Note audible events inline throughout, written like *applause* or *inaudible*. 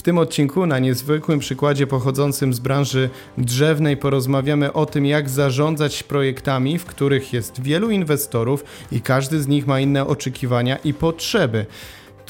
W tym odcinku na niezwykłym przykładzie pochodzącym z branży drzewnej porozmawiamy o tym, jak zarządzać projektami, w których jest wielu inwestorów i każdy z nich ma inne oczekiwania i potrzeby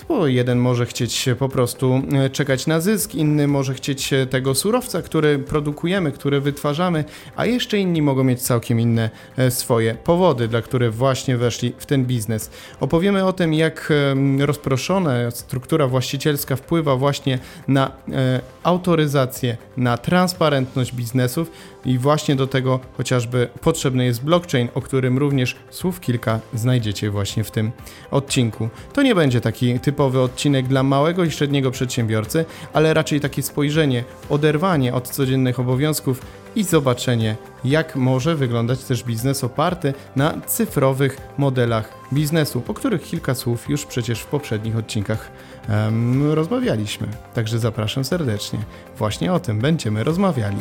bo jeden może chcieć po prostu e, czekać na zysk, inny może chcieć tego surowca, który produkujemy, który wytwarzamy, a jeszcze inni mogą mieć całkiem inne e, swoje powody, dla których właśnie weszli w ten biznes. Opowiemy o tym, jak rozproszona struktura właścicielska wpływa właśnie na e, autoryzację, na transparentność biznesów i właśnie do tego chociażby potrzebny jest blockchain, o którym również słów kilka znajdziecie właśnie w tym odcinku. To nie będzie taki typowy odcinek dla małego i średniego przedsiębiorcy, ale raczej takie spojrzenie, oderwanie od codziennych obowiązków i zobaczenie, jak może wyglądać też biznes oparty na cyfrowych modelach biznesu, o których kilka słów już przecież w poprzednich odcinkach um, rozmawialiśmy. Także zapraszam serdecznie. Właśnie o tym będziemy rozmawiali.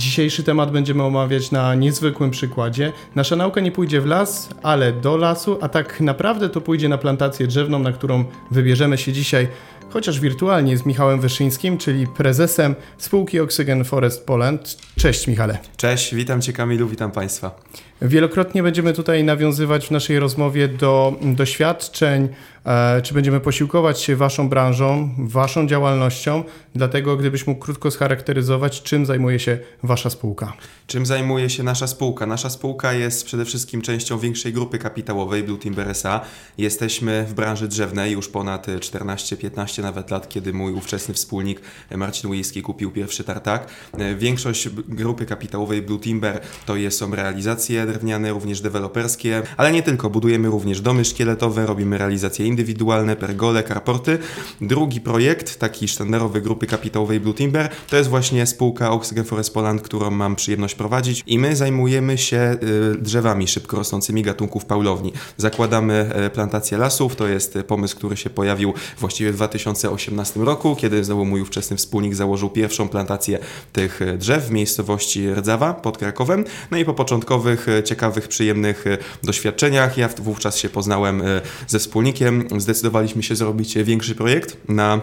Dzisiejszy temat będziemy omawiać na niezwykłym przykładzie. Nasza nauka nie pójdzie w las, ale do lasu, a tak naprawdę to pójdzie na plantację drzewną, na którą wybierzemy się dzisiaj, chociaż wirtualnie z Michałem Wyszyńskim, czyli prezesem spółki Oxygen Forest Poland. Cześć Michale. Cześć, witam Cię Kamilu, witam Państwa. Wielokrotnie będziemy tutaj nawiązywać w naszej rozmowie do doświadczeń, e, czy będziemy posiłkować się Waszą branżą, Waszą działalnością. Dlatego, gdybyś mógł krótko scharakteryzować, czym zajmuje się Wasza spółka. Czym zajmuje się nasza spółka? Nasza spółka jest przede wszystkim częścią większej grupy kapitałowej Blue Timber SA. Jesteśmy w branży drzewnej już ponad 14-15 nawet lat, kiedy mój ówczesny wspólnik Marcin Ujski kupił pierwszy tartak. E, większość grupy kapitałowej Blue Timber to jest, są realizacje drewniane, również deweloperskie, ale nie tylko. Budujemy również domy szkieletowe, robimy realizacje indywidualne, pergole, carporty. Drugi projekt, taki sztandarowy grupy kapitałowej Blue Timber, to jest właśnie spółka Oxygen Forest Poland, którą mam przyjemność prowadzić i my zajmujemy się y, drzewami szybko rosnącymi gatunków paulowni. Zakładamy y, plantację lasów, to jest pomysł, który się pojawił właściwie w 2018 roku, kiedy znowu mój ówczesny wspólnik założył pierwszą plantację tych y, drzew w miejscowości Rdzawa pod Krakowem. No i po początkowych ciekawych, przyjemnych e, doświadczeniach. Ja wówczas się poznałem e, ze wspólnikiem. Zdecydowaliśmy się zrobić większy projekt na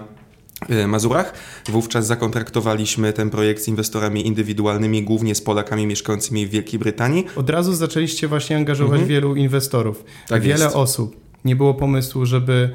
e, Mazurach. Wówczas zakontraktowaliśmy ten projekt z inwestorami indywidualnymi, głównie z Polakami mieszkającymi w Wielkiej Brytanii. Od razu zaczęliście właśnie angażować mhm. wielu inwestorów, tak wiele jest. osób. Nie było pomysłu, żeby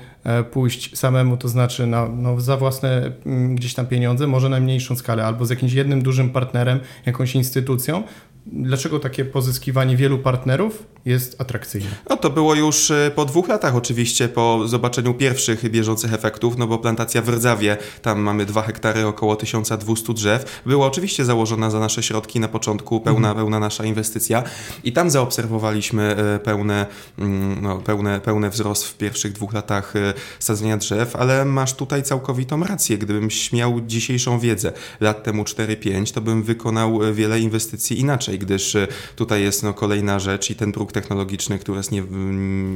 pójść samemu, to znaczy na, no, za własne mm, gdzieś tam pieniądze, może na mniejszą skalę, albo z jakimś jednym dużym partnerem, jakąś instytucją, Dlaczego takie pozyskiwanie wielu partnerów jest atrakcyjne? No to było już e, po dwóch latach oczywiście, po zobaczeniu pierwszych bieżących efektów, no bo plantacja w Rdzawie, tam mamy dwa hektary, około 1200 drzew, była oczywiście założona za nasze środki na początku, pełna, mhm. pełna nasza inwestycja i tam zaobserwowaliśmy e, pełne, mm, no, pełne, pełne wzrost w pierwszych dwóch latach e, sadzenia drzew, ale masz tutaj całkowitą rację. Gdybym miał dzisiejszą wiedzę lat temu 4-5, to bym wykonał wiele inwestycji inaczej inaczej, gdyż e, tutaj jest no, kolejna rzecz i ten próg technologiczny, który jest nie,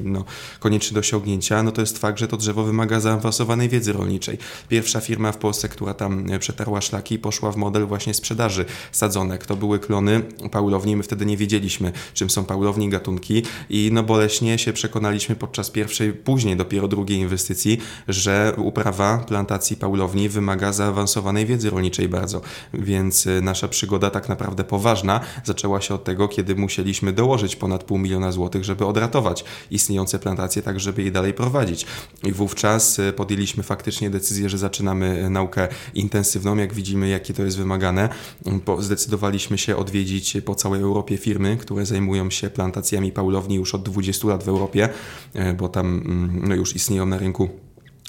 no, konieczny do osiągnięcia, no to jest fakt, że to drzewo wymaga zaawansowanej wiedzy rolniczej. Pierwsza firma w Polsce, która tam e, przetarła szlaki, poszła w model właśnie sprzedaży sadzonek. To były klony paulowni, my wtedy nie wiedzieliśmy, czym są paulowni, gatunki i no boleśnie się przekonaliśmy podczas pierwszej, później dopiero drugiej inwestycji, że uprawa plantacji paulowni wymaga zaawansowanej wiedzy rolniczej bardzo, więc e, nasza przygoda tak naprawdę poważna zaczęła się od tego, kiedy musieliśmy dołożyć ponad pół miliona złotych, żeby odratować istniejące plantacje, tak żeby je dalej prowadzić. I wówczas e, podjęliśmy faktycznie decyzję, że zaczynamy e, naukę intensywną, jak widzimy, jakie to jest wymagane. Zdecydowaliśmy się odwiedzić po całej Europie firmy, które zajmują się plantacjami paulowni już od 20 lat w Europie, e, bo tam no, już istnieją na rynku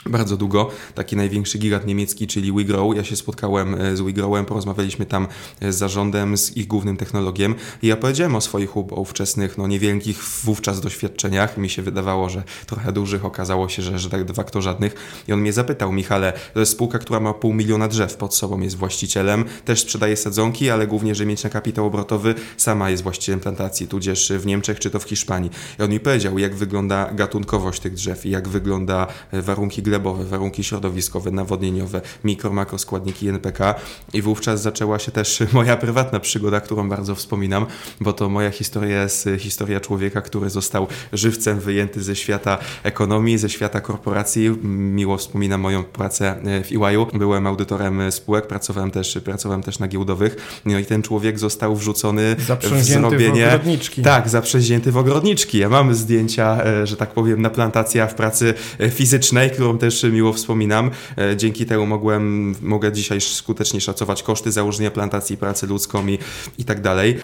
bardzo długo. Taki największy gigant niemiecki, czyli WeGrow. Ja się spotkałem e, z WeGrowem, porozmawialiśmy tam e, z zarządem, z ich głównym technologiem i ja powiedziałem o swoich ówczesnych, no niewielkich wówczas doświadczeniach. Mi się wydawało, że trochę dużych, okazało się, że, że tak de facto żadnych. I on mnie zapytał, Michale, to jest spółka, która ma pół miliona drzew pod sobą, jest właścicielem, też sprzedaje sadzonki, ale głównie, na kapitał obrotowy, sama jest właścicielem plantacji, tudzież w Niemczech czy to w Hiszpanii. I on mi powiedział, jak wygląda gatunkowość tych drzew i jak wygląda e, warunki gleby glebowe, warunki środowiskowe, nawodnieniowe, mikro, makroskładniki NPK i wówczas zaczęła się też *laughs* moja prywatna przygoda, którą bardzo wspominam, bo to moja historia jest historia człowieka, który został żywcem wyjęty ze świata ekonomii, ze świata korporacji. Miło wspominam moją pracę w EY. Byłem audytorem spółek, pracowałem też, pracowałem też na giełdowych. No i ten człowiek został wrzucony w zrobienie... w ogrodniczki. Tak, zaprzęźnięty w ogrodniczki. Ja mam zdjęcia, e, że tak powiem, na plantacja w pracy e, fizycznej, którą też miło wspominam. E, dzięki temu mogłem, mogę dzisiaj skutecznie szacować koszty założenia plantacji, pracy ludzką i, i tak dalej.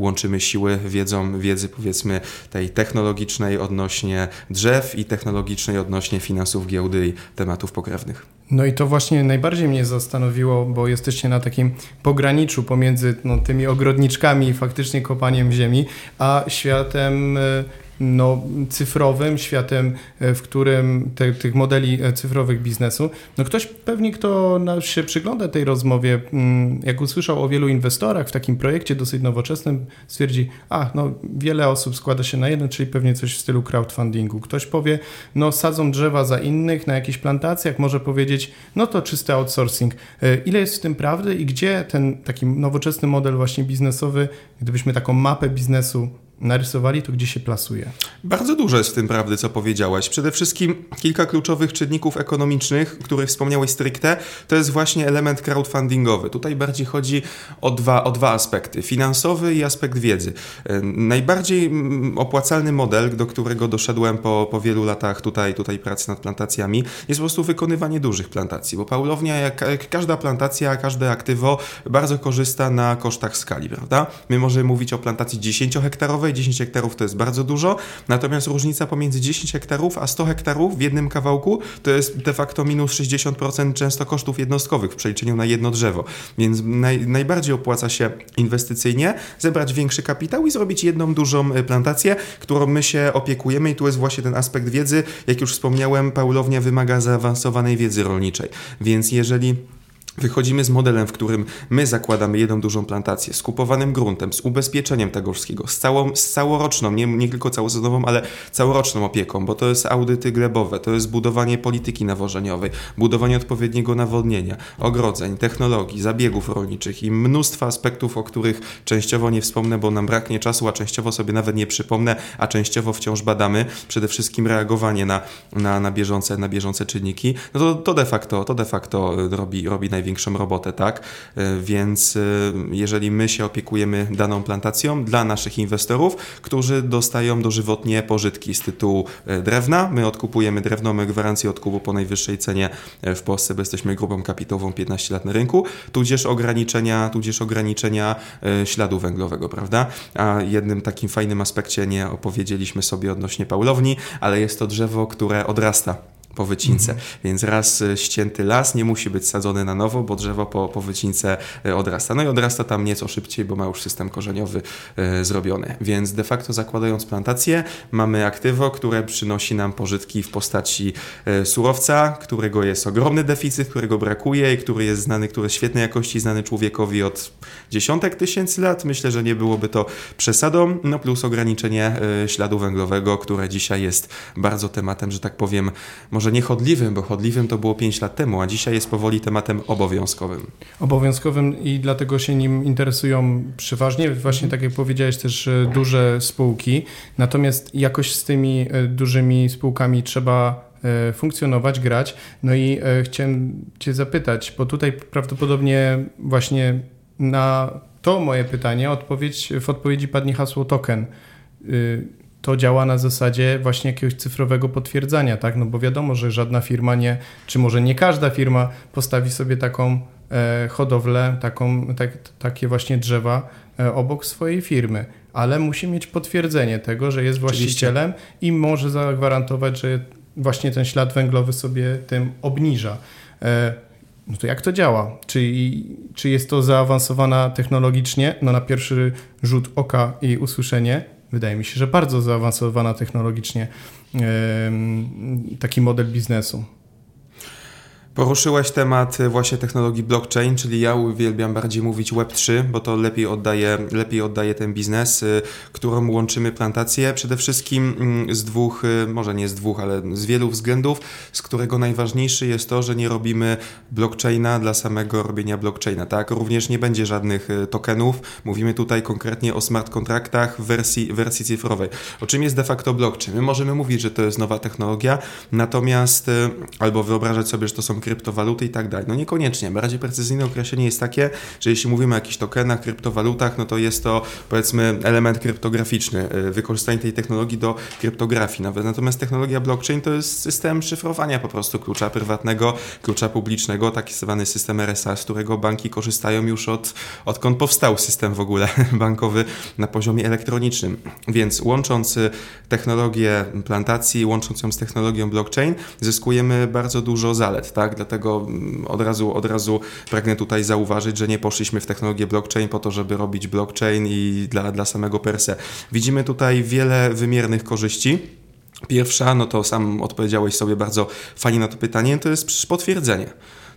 łączymy siły wiedzą, wiedzy powiedzmy tej technologicznej odnośnie drzew i technologicznej odnośnie finansów giełdy i tematów pokrewnych. No i to właśnie najbardziej mnie zastanowiło, bo jesteście na takim pograniczu pomiędzy no, tymi ogrodniczkami i faktycznie kopaniem ziemi, a światem e, no, cyfrowym, światem, e, w którym te, tych modeli e, cyfrowych biznesu. No ktoś pewnie, kto się przygląda tej rozmowie, mm, jak usłyszał o wielu inwestorach w takim projekcie dosyć nowoczesnym, stwierdzi, a no wiele osób składa się na jeden, czyli pewnie coś w stylu crowdfundingu. Ktoś powie, no sadzą drzewa za innych na jakichś plantacjach, może powiedzieć, no to czysty outsourcing. E, ile jest w tym prawdy i gdzie ten taki nowoczesny model właśnie biznesowy, gdybyśmy taką mapę biznesu narysowali, to gdzie się plasuje? Bardzo dużo jest w tym prawdy, co powiedziałeś. Przede wszystkim kilka kluczowych czynników ekonomicznych, których wspomniałeś stricte, to jest właśnie element crowdfundingowy. Tutaj bardziej chodzi o dwa, o dwa aspekty, finansowy i aspekt wiedzy. Najbardziej mm, opłacalny model, do którego doszedłem po, po wielu latach tutaj, tutaj pracy nad plantacjami, jest po prostu wykonywanie dużych plantacji, bo Paulownia, jak, jak każda plantacja, każde aktywo, bardzo korzysta na kosztach skali, prawda? My możemy mówić o plantacji 10-hektarowej, hektarowej, 10 hektarów to jest bardzo dużo, natomiast różnica pomiędzy 10 hektarów a 100 hektarów w jednym kawałku to jest de facto minus 60% często kosztów jednostkowych w przeliczeniu na jedno drzewo. Więc naj, najbardziej opłaca się inwestycyjnie zebrać większy kapitał i zrobić jedną dużą e, plantację, którą my się opiekujemy i tu jest właśnie ten aspekt wiedzy. Jak już wspomniałem, Paulownia wymaga zaawansowanej wiedzy rolniczej, więc jeżeli Wychodzimy z modelem, w którym my zakładamy jedną dużą plantację z kupowanym gruntem, z ubezpieczeniem tego wszystkiego, z, całą, z całoroczną, nie, nie tylko całosezonową, ale całoroczną opieką, bo to jest audyty glebowe, to jest budowanie polityki nawożeniowej, budowanie odpowiedniego nawodnienia, ogrodzeń, technologii, zabiegów rolniczych i mnóstwa aspektów, o których częściowo nie wspomnę, bo nam braknie czasu, a częściowo sobie nawet nie przypomnę, a częściowo wciąż badamy. Przede wszystkim reagowanie na, na, na, bieżące, na bieżące czynniki. No to, to de facto, to de facto robi, robi najwięcej większą robotę, tak? E, więc e, jeżeli my się opiekujemy daną plantacją dla naszych inwestorów, którzy dostają dożywotnie pożytki z tytułu e, drewna, my odkupujemy drewno, my gwarancję odkupu po najwyższej cenie w Polsce, bo jesteśmy grupą kapitałową 15 lat na rynku, tudzież ograniczenia, tudzież ograniczenia śladu węglowego, prawda? A jednym takim fajnym aspekcie nie opowiedzieliśmy sobie odnośnie Paulowni, ale jest to drzewo, które odrasta po wycince. Mhm. Więc raz e, ścięty las nie musi być sadzony na nowo, bo drzewo po, po wycince e, odrasta. No i odrasta tam nieco szybciej, bo ma już system korzeniowy e, zrobiony. Więc de facto zakładając plantację, mamy aktywo, które przynosi nam pożytki w postaci e, surowca, którego jest ogromny deficyt, którego brakuje i który jest znany, który jest świetnej jakości, znany człowiekowi od dziesiątek tysięcy lat. Myślę, że nie byłoby to przesadą. No plus ograniczenie e, śladu węglowego, które dzisiaj jest bardzo tematem, że tak powiem, może może nie chodliwym, bo chodliwym to było 5 lat temu, a dzisiaj jest powoli tematem obowiązkowym. Obowiązkowym i dlatego się nim interesują przeważnie, właśnie tak jak powiedziałeś, też e, duże spółki. Natomiast jakoś z tymi e, dużymi spółkami trzeba e, funkcjonować, grać. No i chciałem Cię zapytać, bo tutaj prawdopodobnie właśnie na to moje pytanie odpowiedź, w odpowiedzi padnie hasło token y, to działa na zasadzie właśnie jakiegoś cyfrowego potwierdzania, tak? No bo wiadomo, że żadna firma nie, czy może nie każda firma postawi sobie taką e, hodowlę, taką, tak, takie właśnie drzewa e, obok swojej firmy, ale musi mieć potwierdzenie tego, że jest właścicielem Oczywiście. i może zagwarantować, że właśnie ten ślad węglowy sobie tym obniża. E, no to jak to działa? Czy, czy jest to zaawansowana technologicznie? No na pierwszy rzut oka i usłyszenie wydaje mi się, że bardzo zaawansowana technologicznie taki model biznesu. Poruszyłeś temat właśnie technologii blockchain, czyli ja uwielbiam bardziej mówić Web3, bo to lepiej oddaje, lepiej oddaje ten biznes, y, którą łączymy plantację przede wszystkim mm, z dwóch, y, może nie z dwóch, ale z wielu względów, z którego najważniejszy jest to, że nie robimy blockchaina dla samego robienia blockchaina, tak? Również nie będzie żadnych y, tokenów. Mówimy tutaj konkretnie o smart kontraktach w wersji, wersji cyfrowej. O czym jest de facto blockchain? My możemy mówić, że to jest nowa technologia, natomiast albo wyobrażać sobie, że to są kryptowaluty i tak dalej. No niekoniecznie. Bardziej precyzyjne określenie jest takie, że jeśli mówimy o jakichś tokenach, kryptowalutach, no to jest to powiedzmy element kryptograficzny, y, wykorzystanie tej technologii do kryptografii nawet. Natomiast technologia blockchain to jest system szyfrowania po prostu klucza prywatnego, klucza publicznego, taki zwany system RSA, z którego banki korzystają już od, odkąd powstał system w ogóle *laughs* bankowy na poziomie elektronicznym. Więc łącząc technologię plantacji, łącząc ją z technologią blockchain, zyskujemy bardzo dużo zalet, tak? Dlatego mm, od razu, od razu pragnę tutaj zauważyć, że nie poszliśmy w technologię blockchain po to, żeby robić blockchain i dla, dla samego per se. Widzimy tutaj wiele wymiernych korzyści. Pierwsza, no to sam odpowiedziałeś sobie bardzo fajnie na to pytanie, to jest potwierdzenie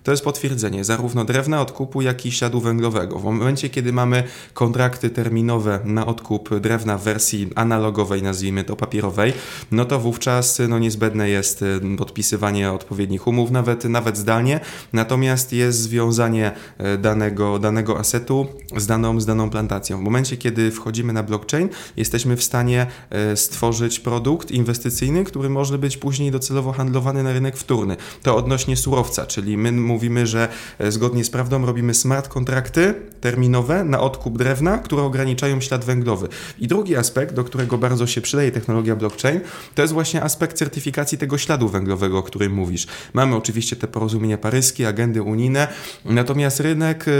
to jest potwierdzenie zarówno drewna odkupu, jak i śladu węglowego. W momencie, kiedy mamy kontrakty terminowe na odkup drewna w wersji analogowej, nazwijmy to papierowej, no to wówczas no, niezbędne jest y, podpisywanie odpowiednich umów, nawet, nawet zdalnie, natomiast jest związanie y, danego, danego asetu z daną, z daną plantacją. W momencie, kiedy wchodzimy na blockchain, jesteśmy w stanie y, stworzyć produkt inwestycyjny, który może być później docelowo handlowany na rynek wtórny. To odnośnie surowca, czyli my mówimy, że e, zgodnie z prawdą robimy smart kontrakty terminowe na odkup drewna, które ograniczają ślad węglowy. I drugi aspekt, do którego bardzo się przydaje technologia blockchain, to jest właśnie aspekt certyfikacji tego śladu węglowego, o którym mówisz. Mamy oczywiście te porozumienia paryskie, agendy unijne, natomiast rynek y,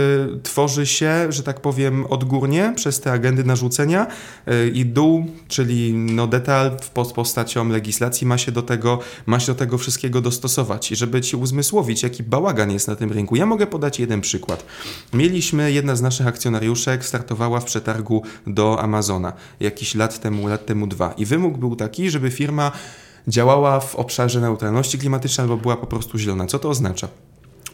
tworzy się, że tak powiem, odgórnie przez te agendy narzucenia y, i dół, czyli no detal pod postacią legislacji ma się do tego, ma się do tego wszystkiego dostosować. I żeby ci uzmysłowić, jaki bałagan bałagan jest na tym rynku. Ja mogę podać jeden przykład. Mieliśmy, jedna z naszych akcjonariuszek startowała w przetargu do Amazona jakiś lat temu, lat temu dwa. I wymóg był taki, żeby firma działała w obszarze neutralności klimatycznej albo była po prostu zielona. Co to oznacza?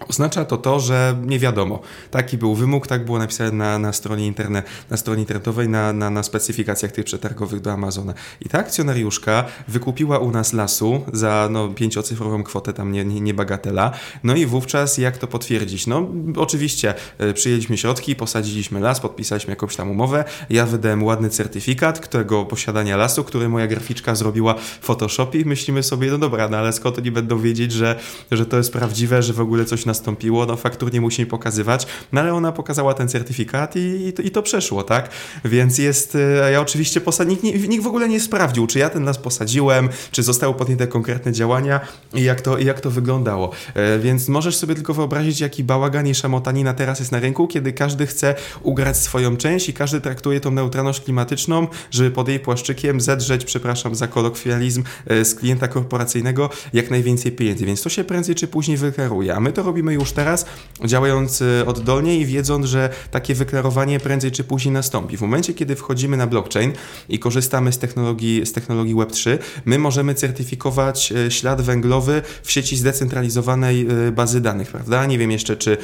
Oznacza to to, że nie wiadomo. Taki był wymóg, tak było napisane na, na, stronie, interne, na stronie internetowej, na, na, na specyfikacjach tych przetargowych do Amazona. I ta akcjonariuszka wykupiła u nas lasu za no, pięciocyfrową kwotę, tam nie, nie, nie bagatela. No i wówczas jak to potwierdzić? No oczywiście e, przyjęliśmy środki, posadziliśmy las, podpisaliśmy jakąś tam umowę. Ja wydałem ładny certyfikat którego posiadania lasu, który moja graficzka zrobiła w Photoshopie i myślimy sobie, no dobra, no ale skąd oni będą wiedzieć, że, że to jest prawdziwe, że w ogóle coś nastąpiło, no faktur nie musimy pokazywać, no ale ona pokazała ten certyfikat i, i, to, i to przeszło, tak? Więc jest, e, ja oczywiście posad... nikt, nikt w ogóle nie sprawdził, czy ja ten las posadziłem, czy zostały podjęte konkretne działania i jak to, jak to wyglądało. E, więc możesz sobie tylko wyobrazić, jaki bałagan i szamotanina teraz jest na rynku, kiedy każdy chce ugrać swoją część i każdy traktuje tą neutralność klimatyczną, żeby pod jej płaszczykiem zedrzeć, przepraszam za kolokwializm, e, z klienta korporacyjnego jak najwięcej pieniędzy. Więc to się prędzej czy później wyklaruje, a my to robimy robimy już teraz, działając y, oddolnie i wiedząc, że takie wyklarowanie prędzej czy później nastąpi. W momencie, kiedy wchodzimy na blockchain i korzystamy z technologii, z technologii Web3, my możemy certyfikować y, ślad węglowy w sieci zdecentralizowanej y, bazy danych, prawda? Nie wiem jeszcze, czy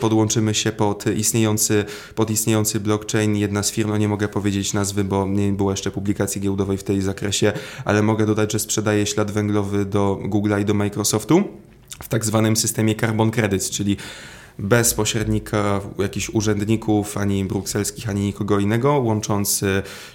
podłączymy się pod istniejący, pod istniejący blockchain. Jedna z firm, no nie mogę powiedzieć nazwy, bo nie było jeszcze publikacji giełdowej w tej zakresie, ale mogę dodać, że sprzedaje ślad węglowy do Google'a i do Microsoftu w tak zwanym systemie Carbon Credits, czyli bez pośrednika jakichś urzędników, ani brukselskich, ani nikogo innego, łącząc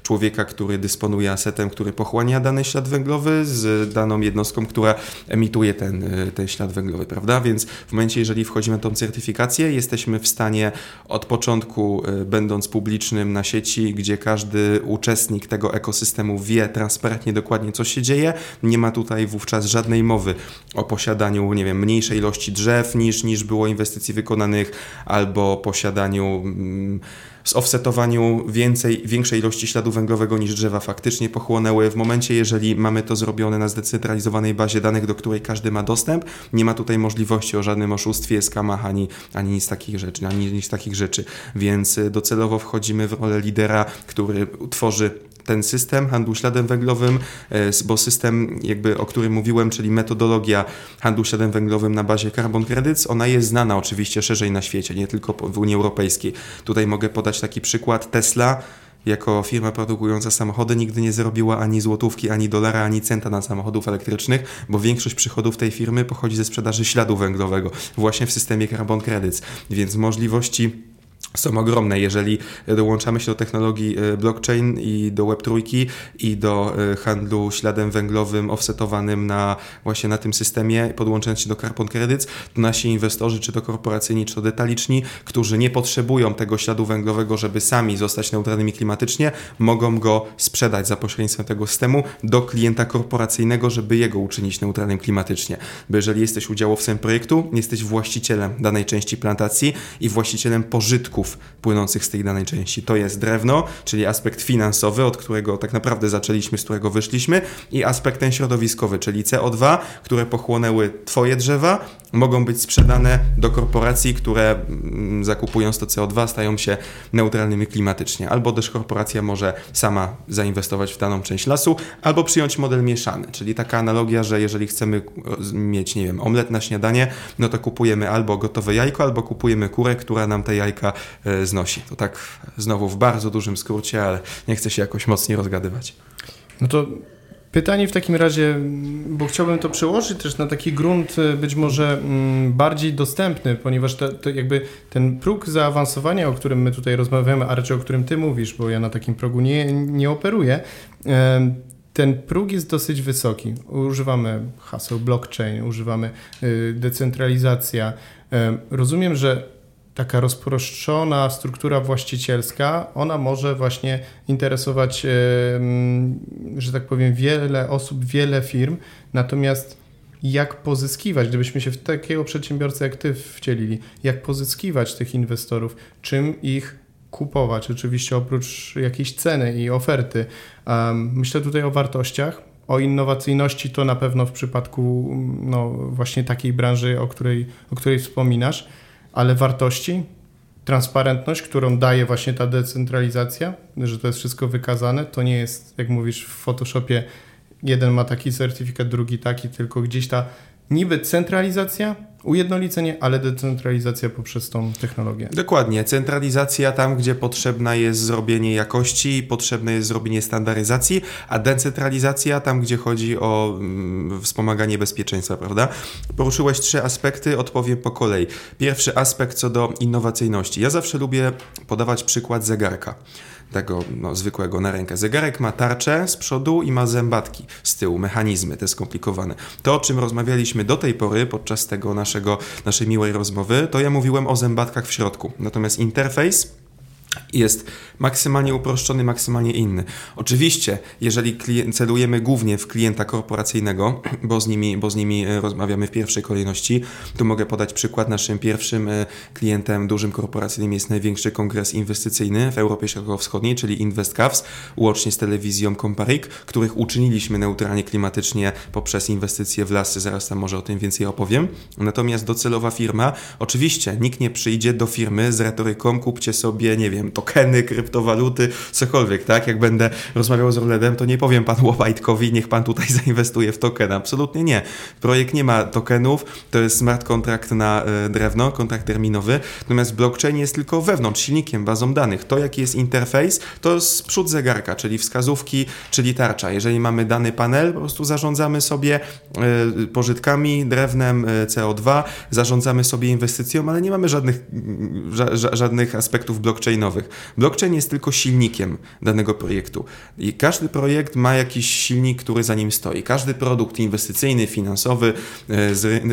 człowieka, który dysponuje asetem, który pochłania dany ślad węglowy z daną jednostką, która emituje ten, ten ślad węglowy, prawda? Więc w momencie, jeżeli wchodzimy na tą certyfikację, jesteśmy w stanie od początku, e, będąc publicznym na sieci, gdzie każdy uczestnik tego ekosystemu wie transparentnie dokładnie, co się dzieje, nie ma tutaj wówczas żadnej mowy o posiadaniu, nie wiem, mniejszej ilości drzew niż, niż było inwestycji wykonywanych wykonanych albo posiadaniu mm, zoffsetowaniu więcej, większej ilości śladu węglowego niż drzewa faktycznie pochłonęły. W momencie, jeżeli mamy to zrobione na zdecentralizowanej bazie danych, do której każdy ma dostęp, nie ma tutaj możliwości o żadnym oszustwie, skamach, ani, ani nic takich rzeczy, ani nic takich rzeczy. Więc docelowo wchodzimy w rolę lidera, który tworzy ten system handlu śladem węglowym, e, bo system jakby, o którym mówiłem, czyli metodologia handlu śladem węglowym na bazie carbon credits, ona jest znana oczywiście szerzej na świecie, nie tylko w Unii Europejskiej. Tutaj mogę podać taki przykład Tesla, jako firma produkująca samochody nigdy nie zrobiła ani złotówki, ani dolara, ani centa na samochodów elektrycznych, bo większość przychodów tej firmy pochodzi ze sprzedaży śladu węglowego właśnie w systemie Carbon Credits, więc możliwości są ogromne. Jeżeli dołączamy się do technologii e, blockchain i do Web3 i do e, handlu śladem węglowym offsetowanym na właśnie na tym systemie, podłączając się do Carbon Credits, to nasi inwestorzy, czy to korporacyjni, czy to detaliczni, którzy nie potrzebują tego śladu węglowego, żeby sami zostać neutralnymi klimatycznie, mogą go sprzedać za pośrednictwem tego systemu do klienta korporacyjnego, żeby jego uczynić neutralnym klimatycznie. Bo jeżeli jesteś udziałowcem projektu, jesteś właścicielem danej części plantacji i właścicielem pożytku płynących z tej danej części. To jest drewno, czyli aspekt finansowy, od którego tak naprawdę zaczęliśmy, z którego wyszliśmy, i aspekt ten środowiskowy, czyli CO2, które pochłonęły Twoje drzewa, mogą być sprzedane do korporacji, które mm, zakupując to CO2 stają się neutralnymi klimatycznie. Albo też korporacja może sama zainwestować w daną część lasu, albo przyjąć model mieszany, czyli taka analogia, że jeżeli chcemy mieć, nie wiem, omlet na śniadanie, no to kupujemy albo gotowe jajko, albo kupujemy kurę, która nam te jajka E, znosi. To tak znowu w bardzo dużym skrócie, ale nie chcę się jakoś mocniej rozgadywać. No to Pytanie w takim razie, bo chciałbym to przełożyć też na taki grunt e, być może mm, bardziej dostępny, ponieważ to, to jakby ten próg zaawansowania, o którym my tutaj rozmawiamy, a raczej o którym ty mówisz, bo ja na takim progu nie, nie operuję, ten próg jest dosyć wysoki. Używamy haseł blockchain, używamy y, decentralizacja. Rozumiem, że taka rozproszczona struktura właścicielska, ona może właśnie interesować, że tak powiem, wiele osób, wiele firm, natomiast jak pozyskiwać, gdybyśmy się w takiego przedsiębiorcę jak Ty wcielili, jak pozyskiwać tych inwestorów, czym ich kupować, oczywiście oprócz jakiejś ceny i oferty. Myślę tutaj o wartościach, o innowacyjności to na pewno w przypadku no, właśnie takiej branży, o której, o której wspominasz, ale wartości, transparentność, którą daje właśnie ta decentralizacja, że to jest wszystko wykazane, to nie jest, jak mówisz, w Photoshopie jeden ma taki certyfikat, drugi taki, tylko gdzieś ta niby centralizacja, ujednolicenie, ale decentralizacja poprzez tą technologię. Dokładnie. Centralizacja tam, gdzie potrzebna jest zrobienie jakości, potrzebne jest zrobienie standaryzacji, a decentralizacja tam, gdzie chodzi o mm, wspomaganie bezpieczeństwa, prawda? Poruszyłeś trzy aspekty, odpowiem po kolei. Pierwszy aspekt co do innowacyjności. Ja zawsze lubię podawać przykład zegarka tego no, zwykłego na rękę. Zegarek ma tarczę z przodu i ma zębatki z tyłu, mechanizmy te skomplikowane. To, o czym rozmawialiśmy do tej pory podczas tego naszego, naszej miłej rozmowy, to ja mówiłem o zębatkach w środku. Natomiast interfejs jest maksymalnie uproszczony, maksymalnie inny. Oczywiście, jeżeli celujemy głównie w klienta korporacyjnego, *clears throat* bo z, nimi, bo z nimi e, rozmawiamy w pierwszej kolejności, tu mogę podać przykład. Naszym pierwszym e, klientem dużym korporacyjnym jest największy kongres inwestycyjny w Europie Środkowo-Wschodniej, czyli InvestCavs, łącznie z telewizją Comparik, których uczyniliśmy neutralnie klimatycznie poprzez inwestycje w lasy. Zaraz tam może o tym więcej opowiem. Natomiast docelowa firma, oczywiście nikt nie przyjdzie do firmy z retoryką kupcie sobie, nie wiem, tokeny, kryptowaluty, cokolwiek, tak? Jak będę rozmawiał z Orledem, to nie powiem panu Łopajtkowi, niech pan tutaj *laughs* zainwestuje w tokeny. Absolutnie nie. Projekt nie ma tokenów, to jest smart contract na e, drewno, kontrakt terminowy, natomiast blockchain jest tylko wewnątrz, silnikiem, bazą danych. To, jaki jest interfejs, to jest przód zegarka, czyli wskazówki, czyli tarcza. Jeżeli mamy dany panel, po prostu zarządzamy sobie e, pożytkami, drewnem, e, CO2, zarządzamy sobie inwestycją, ale nie mamy żadnych, ża żadnych aspektów blockchainowych. Blockchain jest tylko silnikiem danego projektu i każdy projekt ma jakiś silnik, który za nim stoi. Każdy produkt inwestycyjny, finansowy, e, z,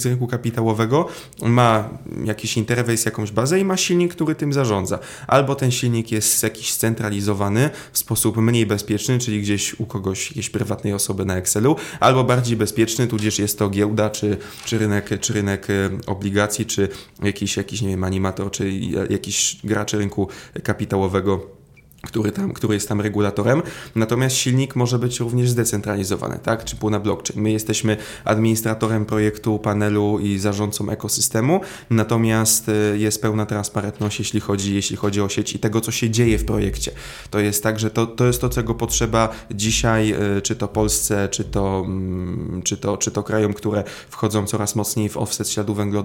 z rynku kapitałowego ma jakiś interfejs, jakąś bazę i ma silnik, który tym zarządza. Albo ten silnik jest jakiś scentralizowany w sposób mniej bezpieczny, czyli gdzieś u kogoś, jakiejś prywatnej osoby na Excelu, albo bardziej bezpieczny, tudzież jest to giełda, czy, czy, rynek, czy rynek e, obligacji, czy jakiś, jakiś nie wiem, animator, czy jakiś gracz rynku kapitałowego który, tam, który jest tam regulatorem, natomiast silnik może być również zdecentralizowany, tak, typu na blockchain. My jesteśmy administratorem projektu, panelu i zarządcą ekosystemu, natomiast y, jest pełna transparentność, jeśli chodzi, jeśli chodzi o sieć i tego, co się dzieje w projekcie. To jest tak, że to, to jest to, czego potrzeba dzisiaj, y, czy to Polsce, czy to, mm, czy to, czy to krajom, które wchodzą coraz mocniej w offset śladu, węglo,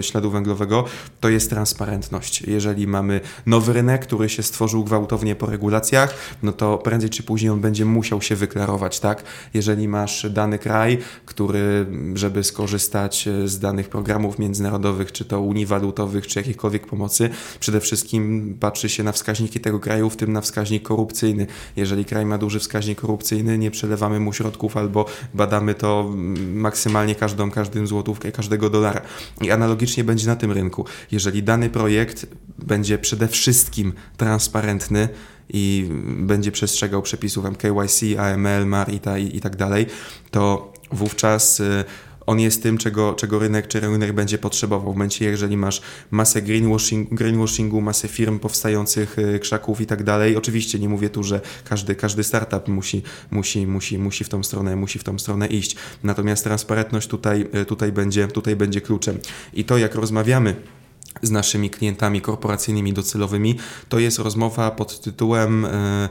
śladu węglowego, to jest transparentność. Jeżeli mamy nowy rynek, który się stworzył gwałtownie po regulacjach, no to prędzej czy później on będzie musiał się wyklarować, tak? Jeżeli masz dany kraj, który, żeby skorzystać e, z danych programów międzynarodowych, czy to unii walutowych, czy jakichkolwiek pomocy, przede wszystkim patrzy się na wskaźniki tego kraju, w tym na wskaźnik korupcyjny. Jeżeli kraj ma duży wskaźnik korupcyjny, nie przelewamy mu środków albo badamy to maksymalnie każdą, każdym złotówkę, każdego dolara. I analogicznie będzie na tym rynku. Jeżeli dany projekt będzie przede wszystkim transparentny, i będzie przestrzegał przepisów MKYC, AML, MAR i, ta, i, i tak dalej, to wówczas y, on jest tym, czego, czego rynek czy rynek będzie potrzebował. W momencie, jeżeli masz masę greenwashing, greenwashingu, masę firm powstających, y, krzaków i tak dalej. Oczywiście nie mówię tu, że każdy, każdy startup musi, musi, musi, musi, w tą stronę, musi w tą stronę iść. Natomiast transparentność tutaj, y, tutaj, będzie, tutaj będzie kluczem. I to, jak rozmawiamy z naszymi klientami korporacyjnymi docelowymi, to jest rozmowa pod tytułem e,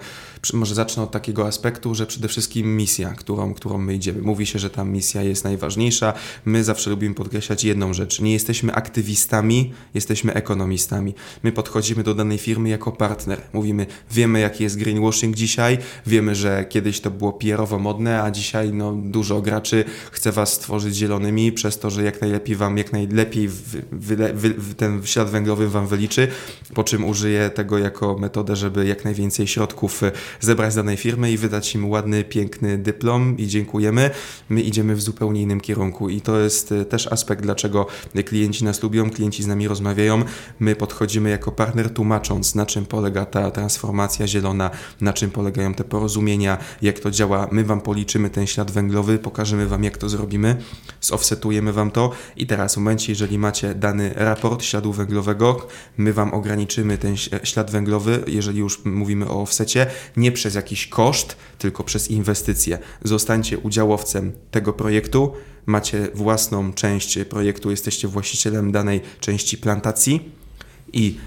może zacznę od takiego aspektu, że przede wszystkim misja, którą, którą my idziemy. Mówi się, że ta misja jest najważniejsza. My zawsze lubimy podkreślać jedną rzecz. Nie jesteśmy aktywistami, jesteśmy ekonomistami. My podchodzimy do danej firmy jako partner. Mówimy, wiemy jaki jest greenwashing dzisiaj, wiemy, że kiedyś to było PR-owo modne, a dzisiaj no, dużo graczy chce was stworzyć zielonymi przez to, że jak najlepiej wam, jak najlepiej wy, wy, wy, ten ślad węglowy wam wyliczy, po czym użyje tego jako metodę, żeby jak najwięcej środków zebrać z danej firmy i wydać im ładny, piękny dyplom i dziękujemy. My idziemy w zupełnie innym kierunku i to jest e, też aspekt, dlaczego klienci nas lubią, klienci z nami rozmawiają. My podchodzimy jako partner tłumacząc, na czym polega ta transformacja zielona, na czym polegają te porozumienia, jak to działa. My Wam policzymy ten ślad węglowy, pokażemy Wam, jak to zrobimy, zoffsetujemy Wam to i teraz w momencie, jeżeli macie dany raport śladu węglowego, my Wam ograniczymy ten ślad węglowy, jeżeli już mówimy o offsecie, nie przez jakiś koszt, tylko przez inwestycje. Zostańcie udziałowcem tego projektu, macie własną część projektu, jesteście właścicielem danej części plantacji. I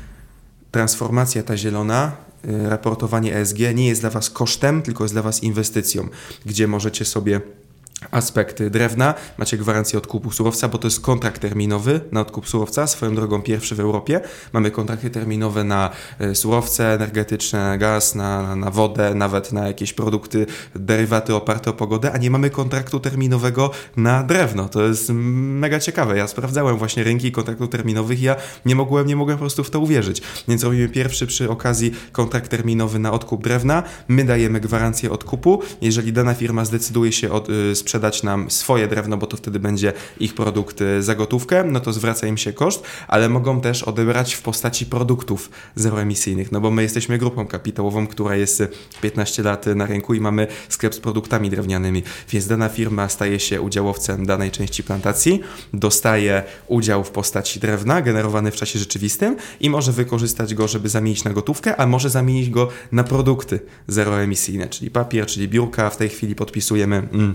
transformacja ta zielona y, raportowanie ESG nie jest dla Was kosztem, tylko jest dla Was inwestycją, gdzie możecie sobie aspekty drewna, macie gwarancję odkupu surowca, bo to jest kontrakt terminowy na odkup surowca, swoją drogą pierwszy w Europie. Mamy kontrakty terminowe na e, surowce energetyczne, gaz, na, na wodę, nawet na jakieś produkty, derywaty oparte o pogodę, a nie mamy kontraktu terminowego na drewno. To jest mega ciekawe. Ja sprawdzałem właśnie rynki kontraktów terminowych i ja nie mogłem, nie mogłem po prostu w to uwierzyć. Więc robimy pierwszy przy okazji kontrakt terminowy na odkup drewna. My dajemy gwarancję odkupu. Jeżeli dana firma zdecyduje się od, y, sprzedać nam swoje drewno, bo to wtedy będzie ich produkt za gotówkę, no to zwraca im się koszt, ale mogą też odebrać w postaci produktów zeroemisyjnych, no bo my jesteśmy grupą kapitałową, która jest 15 lat na rynku i mamy sklep z produktami drewnianymi, więc dana firma staje się udziałowcem danej części plantacji, dostaje udział w postaci drewna generowany w czasie rzeczywistym i może wykorzystać go, żeby zamienić na gotówkę, a może zamienić go na produkty zeroemisyjne, czyli papier, czyli biurka. W tej chwili podpisujemy. Mm,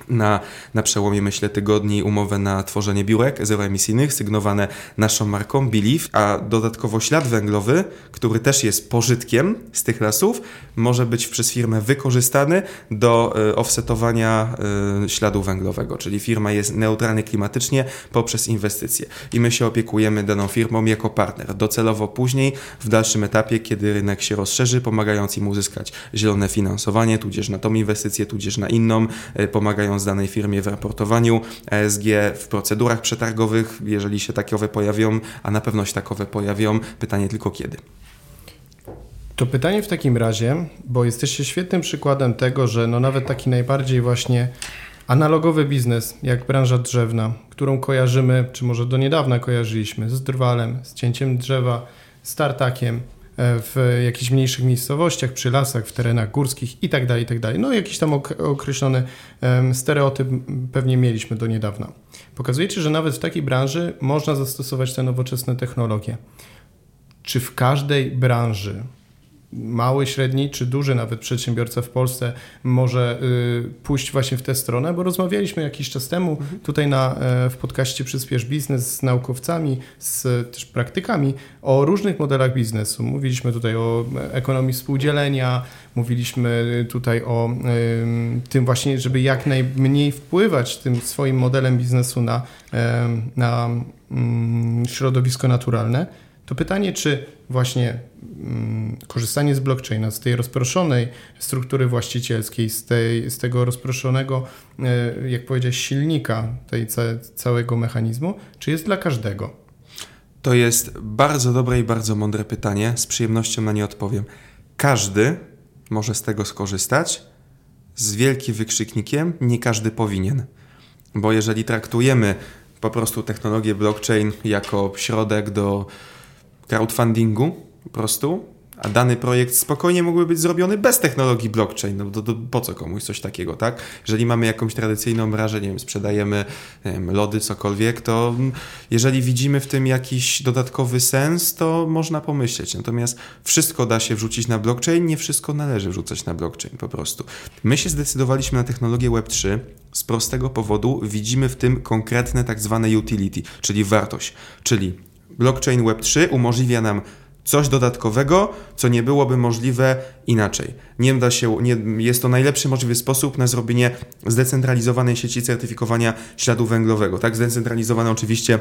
na, na przełomie, myślę, tygodni umowę na tworzenie biurek zeroemisyjnych, sygnowane naszą marką Believe, a dodatkowo ślad węglowy, który też jest pożytkiem z tych lasów, może być przez firmę wykorzystany do y, offsetowania y, śladu węglowego, czyli firma jest neutralna klimatycznie poprzez inwestycje i my się opiekujemy daną firmą jako partner. Docelowo później, w dalszym etapie, kiedy rynek się rozszerzy, pomagając im uzyskać zielone finansowanie, tudzież na tą inwestycję, tudzież na inną, y, pomagając danej firmie w raportowaniu ESG, w procedurach przetargowych, jeżeli się takowe pojawią, a na pewno się takowe pojawią. Pytanie tylko kiedy. To pytanie w takim razie, bo jesteście świetnym przykładem tego, że no nawet taki najbardziej właśnie analogowy biznes, jak branża drzewna, którą kojarzymy, czy może do niedawna kojarzyliśmy z drwalem, z cięciem drzewa, z tartakiem, w jakichś mniejszych miejscowościach, przy lasach, w terenach górskich itd., tak itd. Tak no jakiś tam określony stereotyp pewnie mieliśmy do niedawna. Pokazujecie, że nawet w takiej branży można zastosować te nowoczesne technologie. Czy w każdej branży mały, średni czy duży nawet przedsiębiorca w Polsce może y, pójść właśnie w tę stronę, bo rozmawialiśmy jakiś czas temu mhm. tutaj na, e, w podcaście Przyspiesz Biznes z naukowcami, z też praktykami o różnych modelach biznesu. Mówiliśmy tutaj o ekonomii współdzielenia, mówiliśmy tutaj o tym właśnie, żeby jak najmniej wpływać tym swoim modelem biznesu na, na y, środowisko naturalne. To pytanie, czy właśnie mm, korzystanie z blockchaina, z tej rozproszonej struktury właścicielskiej, z, tej, z tego rozproszonego, e, jak powiedziałeś, silnika tej ca całego mechanizmu, czy jest dla każdego? To jest bardzo dobre i bardzo mądre pytanie. Z przyjemnością na nie odpowiem. Każdy może z tego skorzystać. Z wielkim wykrzyknikiem, nie każdy powinien. Bo jeżeli traktujemy po prostu technologię blockchain jako środek do crowdfundingu po prostu, a dany projekt spokojnie mógłby być zrobiony bez technologii blockchain. No to, to, po co komuś coś takiego, tak? Jeżeli mamy jakąś tradycyjną branżę, nie wiem, sprzedajemy nie wiem, lody, cokolwiek, to jeżeli widzimy w tym jakiś dodatkowy sens, to można pomyśleć. Natomiast wszystko da się wrzucić na blockchain, nie wszystko należy wrzucać na blockchain po prostu. My się zdecydowaliśmy na technologię Web3 z prostego powodu, widzimy w tym konkretne tak zwane utility, czyli wartość, czyli blockchain Web3 umożliwia nam coś dodatkowego, co nie byłoby możliwe inaczej. Nie da się, nie, jest to najlepszy możliwy sposób na zrobienie zdecentralizowanej sieci certyfikowania śladu węglowego. Tak, zdecentralizowane oczywiście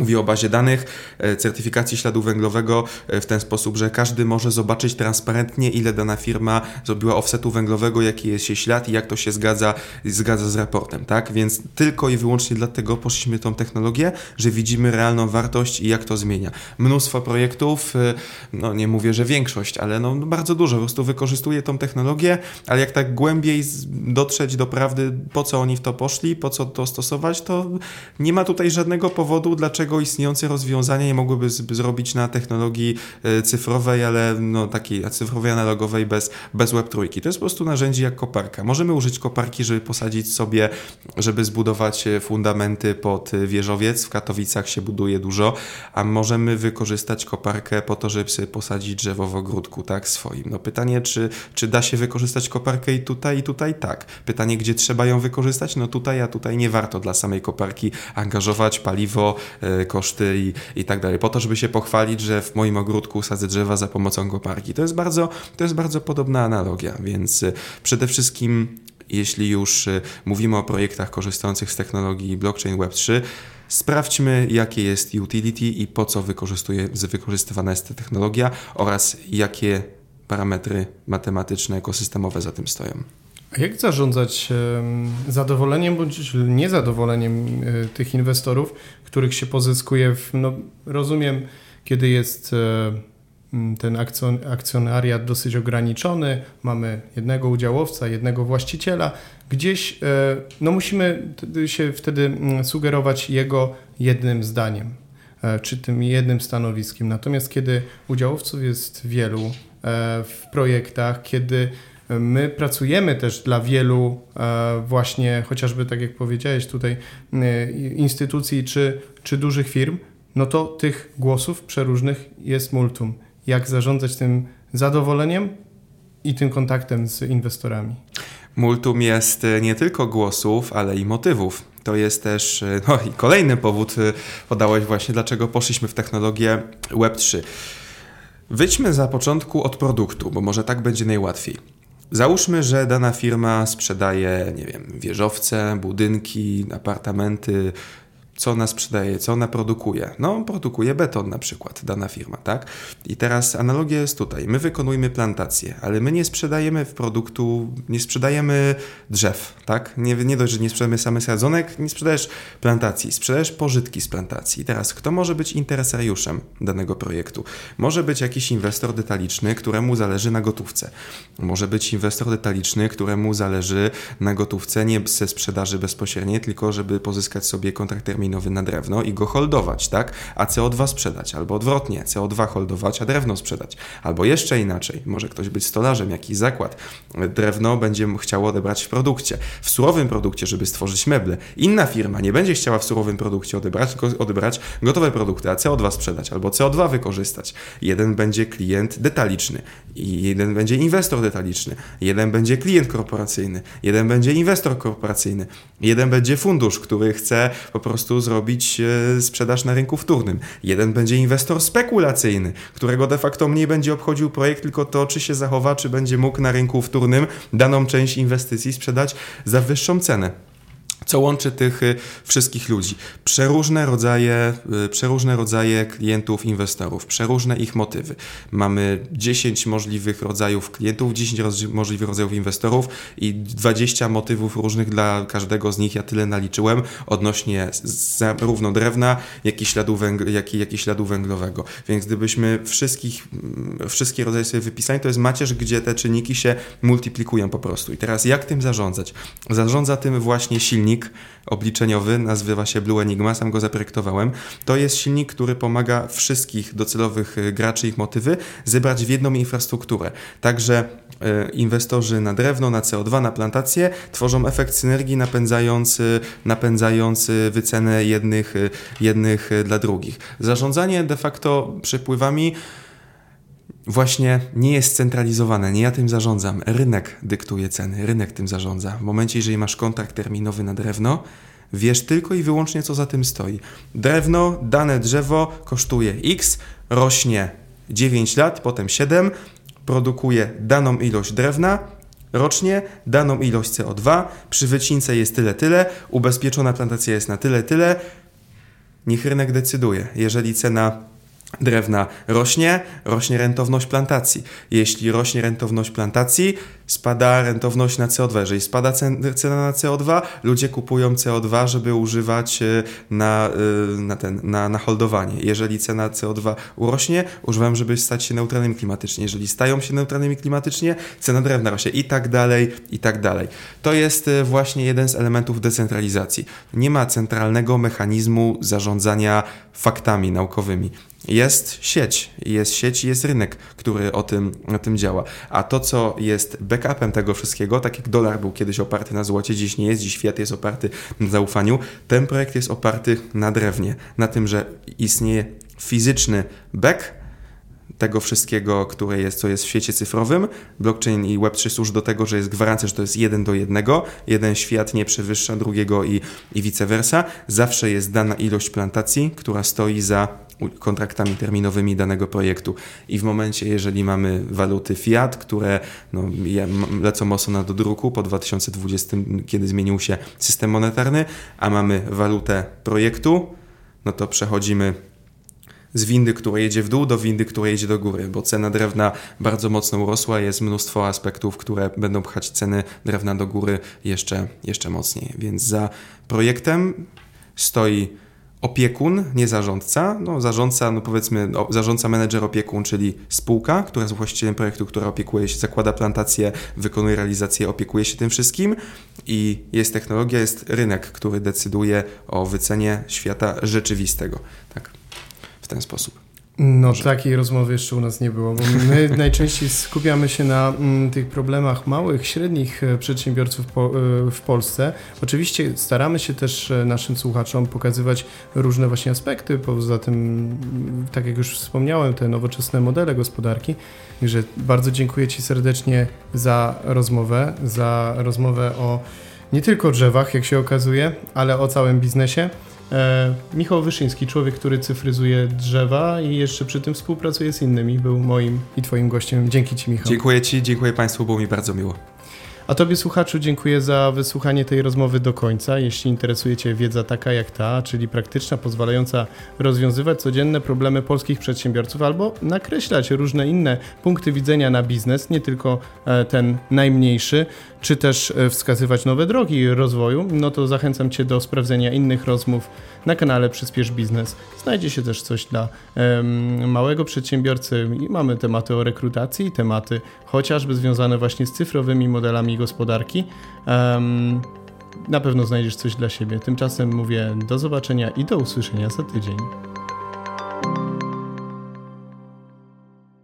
Mówi o bazie danych, e, certyfikacji śladu węglowego e, w ten sposób, że każdy może zobaczyć transparentnie, ile dana firma zrobiła offsetu węglowego, jaki jest jej ślad i jak to się zgadza, zgadza z raportem, tak? Więc tylko i wyłącznie dlatego poszliśmy tą technologię, że widzimy realną wartość i jak to zmienia. Mnóstwo projektów, e, no nie mówię, że większość, ale no bardzo dużo po prostu wykorzystuje tą technologię, ale jak tak głębiej dotrzeć do prawdy, po co oni w to poszli, po co to stosować, to nie ma tutaj żadnego powodu, dlaczego dlaczego istniejące rozwiązania nie mogłyby zrobić na technologii e, cyfrowej, ale no, takiej cyfrowej, analogowej bez, bez Web trójki. To jest po prostu narzędzie jak koparka. Możemy użyć koparki, żeby posadzić sobie, żeby zbudować e, fundamenty pod e, wieżowiec. W Katowicach się buduje dużo, a możemy wykorzystać koparkę po to, żeby sobie posadzić drzewo w ogródku, tak, swoim. No pytanie, czy, czy da się wykorzystać koparkę i tutaj, i tutaj tak. Pytanie, gdzie trzeba ją wykorzystać? No tutaj, a tutaj nie warto dla samej koparki angażować paliwo, koszty i, i tak dalej. Po to, żeby się pochwalić, że w moim ogródku sadzę drzewa za pomocą koparki. To jest bardzo, to jest bardzo podobna analogia, więc y, przede wszystkim jeśli już y, mówimy o projektach korzystających z technologii blockchain Web3, sprawdźmy, jakie jest utility i po co wykorzystuje, wykorzystywana jest ta technologia oraz jakie parametry matematyczne, ekosystemowe za tym stoją. Jak zarządzać zadowoleniem bądź niezadowoleniem e, tych inwestorów, których się pozyskuje w, no, rozumiem, kiedy jest e, ten akcjonariat dosyć ograniczony, mamy jednego udziałowca, jednego właściciela, gdzieś e, no musimy się wtedy sugerować jego jednym zdaniem, czy tym jednym stanowiskiem. Natomiast kiedy udziałowców jest wielu w projektach, kiedy My pracujemy też dla wielu e, właśnie, chociażby tak jak powiedziałeś tutaj, e, instytucji czy, czy dużych firm, no to tych głosów przeróżnych jest multum. Jak zarządzać tym zadowoleniem i tym kontaktem z inwestorami? Multum jest e, nie tylko głosów, ale i motywów. To jest też no, i kolejny powód, podałeś właśnie, dlaczego poszliśmy w technologię Web3. Wyjdźmy za początku od produktu, bo może tak będzie najłatwiej. Załóżmy, że dana firma sprzedaje, nie wiem, wieżowce, budynki, apartamenty, co ona sprzedaje, co ona produkuje. No, produkuje beton na przykład, dana firma, tak? I teraz analogia jest tutaj. My wykonujemy plantację, ale my nie sprzedajemy w produktu, nie sprzedajemy drzew, tak? Nie, nie dość, że nie sprzedajemy samych sadzonek, nie sprzedajesz plantacji, sprzedajesz pożytki z plantacji. I teraz, kto może być interesariuszem danego projektu? Może być jakiś inwestor detaliczny, któremu zależy na gotówce. Może być inwestor detaliczny, któremu zależy na gotówce nie ze sprzedaży bezpośredniej, tylko żeby pozyskać sobie kontrakt terminowy terminowy na drewno i go holdować, tak? A CO2 sprzedać, albo odwrotnie, CO2 holdować, a drewno sprzedać. Albo jeszcze inaczej, może ktoś być stolarzem, jakiś zakład. Drewno będzie chciało odebrać w produkcie. W surowym produkcie, żeby stworzyć meble. Inna firma nie będzie chciała w surowym produkcie odebrać, odebrać gotowe produkty, a CO2 sprzedać, albo CO2 wykorzystać. Jeden będzie klient detaliczny. Jeden będzie inwestor detaliczny, jeden będzie klient korporacyjny, jeden będzie inwestor korporacyjny, jeden będzie fundusz, który chce po prostu zrobić e, sprzedaż na rynku wtórnym, jeden będzie inwestor spekulacyjny, którego de facto mniej będzie obchodził projekt, tylko to, czy się zachowa, czy będzie mógł na rynku wtórnym daną część inwestycji sprzedać za wyższą cenę. Co łączy tych y, wszystkich ludzi? Przeróżne rodzaje, y, przeróżne rodzaje klientów, inwestorów, przeróżne ich motywy. Mamy 10 możliwych rodzajów klientów, 10 możliwych rodzajów inwestorów i 20 motywów różnych dla każdego z nich. Ja tyle naliczyłem odnośnie zarówno drewna, jak i śladu, węgl, jak i, jak i śladu węglowego. Więc gdybyśmy wszystkich, mm, wszystkie rodzaje sobie wypisali, to jest macierz, gdzie te czynniki się multiplikują po prostu. I teraz jak tym zarządzać? Zarządza tym właśnie silnik silnik obliczeniowy, nazywa się Blue Enigma, sam go zaprojektowałem. To jest silnik, który pomaga wszystkich docelowych y, graczy ich motywy zebrać w jedną infrastrukturę. Także y, inwestorzy na drewno, na CO2, na plantację tworzą efekt synergii napędzający, napędzający wycenę jednych, y, jednych dla drugich. Zarządzanie de facto przepływami właśnie nie jest centralizowane, nie ja tym zarządzam. Rynek dyktuje ceny, rynek tym zarządza. W momencie, jeżeli masz kontrakt terminowy na drewno, wiesz tylko i wyłącznie, co za tym stoi. Drewno, dane drzewo kosztuje X, rośnie 9 lat, potem 7, produkuje daną ilość drewna, rocznie, daną ilość CO2, przy wycince jest tyle, tyle, ubezpieczona plantacja jest na tyle, tyle. Niech rynek decyduje. Jeżeli cena drewna rośnie, rośnie rentowność plantacji. Jeśli rośnie rentowność plantacji, spada rentowność na CO2. Jeżeli spada cena na CO2, ludzie kupują CO2, żeby używać e, na, e, na, ten, na, na holdowanie. Jeżeli cena CO2 urośnie, używam, żeby stać się neutralnymi klimatycznie. Jeżeli stają się neutralnymi klimatycznie, cena drewna rośnie i tak dalej, i tak dalej. To jest e, właśnie jeden z elementów decentralizacji. Nie ma centralnego mechanizmu zarządzania faktami naukowymi. Jest sieć, jest sieć i jest rynek, który o tym, o tym działa. A to, co jest backupem tego wszystkiego, tak jak dolar był kiedyś oparty na złocie, dziś nie jest, dziś świat jest oparty na zaufaniu, ten projekt jest oparty na drewnie, na tym, że istnieje fizyczny back, tego wszystkiego, które jest, co jest w świecie cyfrowym. Blockchain i Web3 służy do tego, że jest gwarancja, że to jest jeden do jednego. Jeden świat nie przewyższa drugiego i, i vice versa. Zawsze jest dana ilość plantacji, która stoi za kontraktami terminowymi danego projektu. I w momencie, jeżeli mamy waluty fiat, które no, lecą mocno do druku po 2020, kiedy zmienił się system monetarny, a mamy walutę projektu, no to przechodzimy z windy, która jedzie w dół, do windy, która jedzie do góry, bo cena drewna bardzo mocno urosła, jest mnóstwo aspektów, które będą pchać ceny drewna do góry jeszcze, jeszcze mocniej. Więc za projektem stoi opiekun, nie zarządca. No, zarządca, no powiedzmy, zarządca, menedżer, opiekun, czyli spółka, która jest właścicielem projektu, która opiekuje się, zakłada plantację, wykonuje realizację, opiekuje się tym wszystkim. I jest technologia, jest rynek, który decyduje o wycenie świata rzeczywistego. Tak, ten sposób. No, Może. takiej rozmowy jeszcze u nas nie było, bo my *laughs* najczęściej skupiamy się na m, mm, tych problemach małych, średnich e, przedsiębiorców po, e, w Polsce. Oczywiście staramy się też e, naszym słuchaczom pokazywać różne właśnie aspekty, poza tym, mm, tak jak już wspomniałem, te nowoczesne modele gospodarki. Także bardzo dziękuję Ci serdecznie za rozmowę, za rozmowę o nie tylko drzewach, jak się okazuje, ale o całym biznesie. E, Michał Wyszyński, człowiek, który cyfryzuje drzewa i jeszcze przy tym współpracuje z innymi, był moim i Twoim gościem. Dzięki Ci, Michał. Dziękuję Ci, dziękuję Państwu, było mi bardzo miło. A Tobie, słuchaczu, dziękuję za wysłuchanie tej rozmowy do końca. Jeśli interesuje Cię wiedza taka jak ta, czyli praktyczna, pozwalająca rozwiązywać codzienne problemy polskich przedsiębiorców albo nakreślać różne inne punkty widzenia na biznes, nie tylko e, ten najmniejszy, czy też e, wskazywać nowe drogi rozwoju, no to zachęcam Cię do sprawdzenia innych rozmów na kanale Przyspiesz Biznes. Znajdzie się też coś dla um, małego przedsiębiorcy i mamy tematy o rekrutacji, tematy chociażby związane właśnie z cyfrowymi modelami gospodarki. Na pewno znajdziesz coś dla siebie. Tymczasem mówię do zobaczenia i do usłyszenia za tydzień.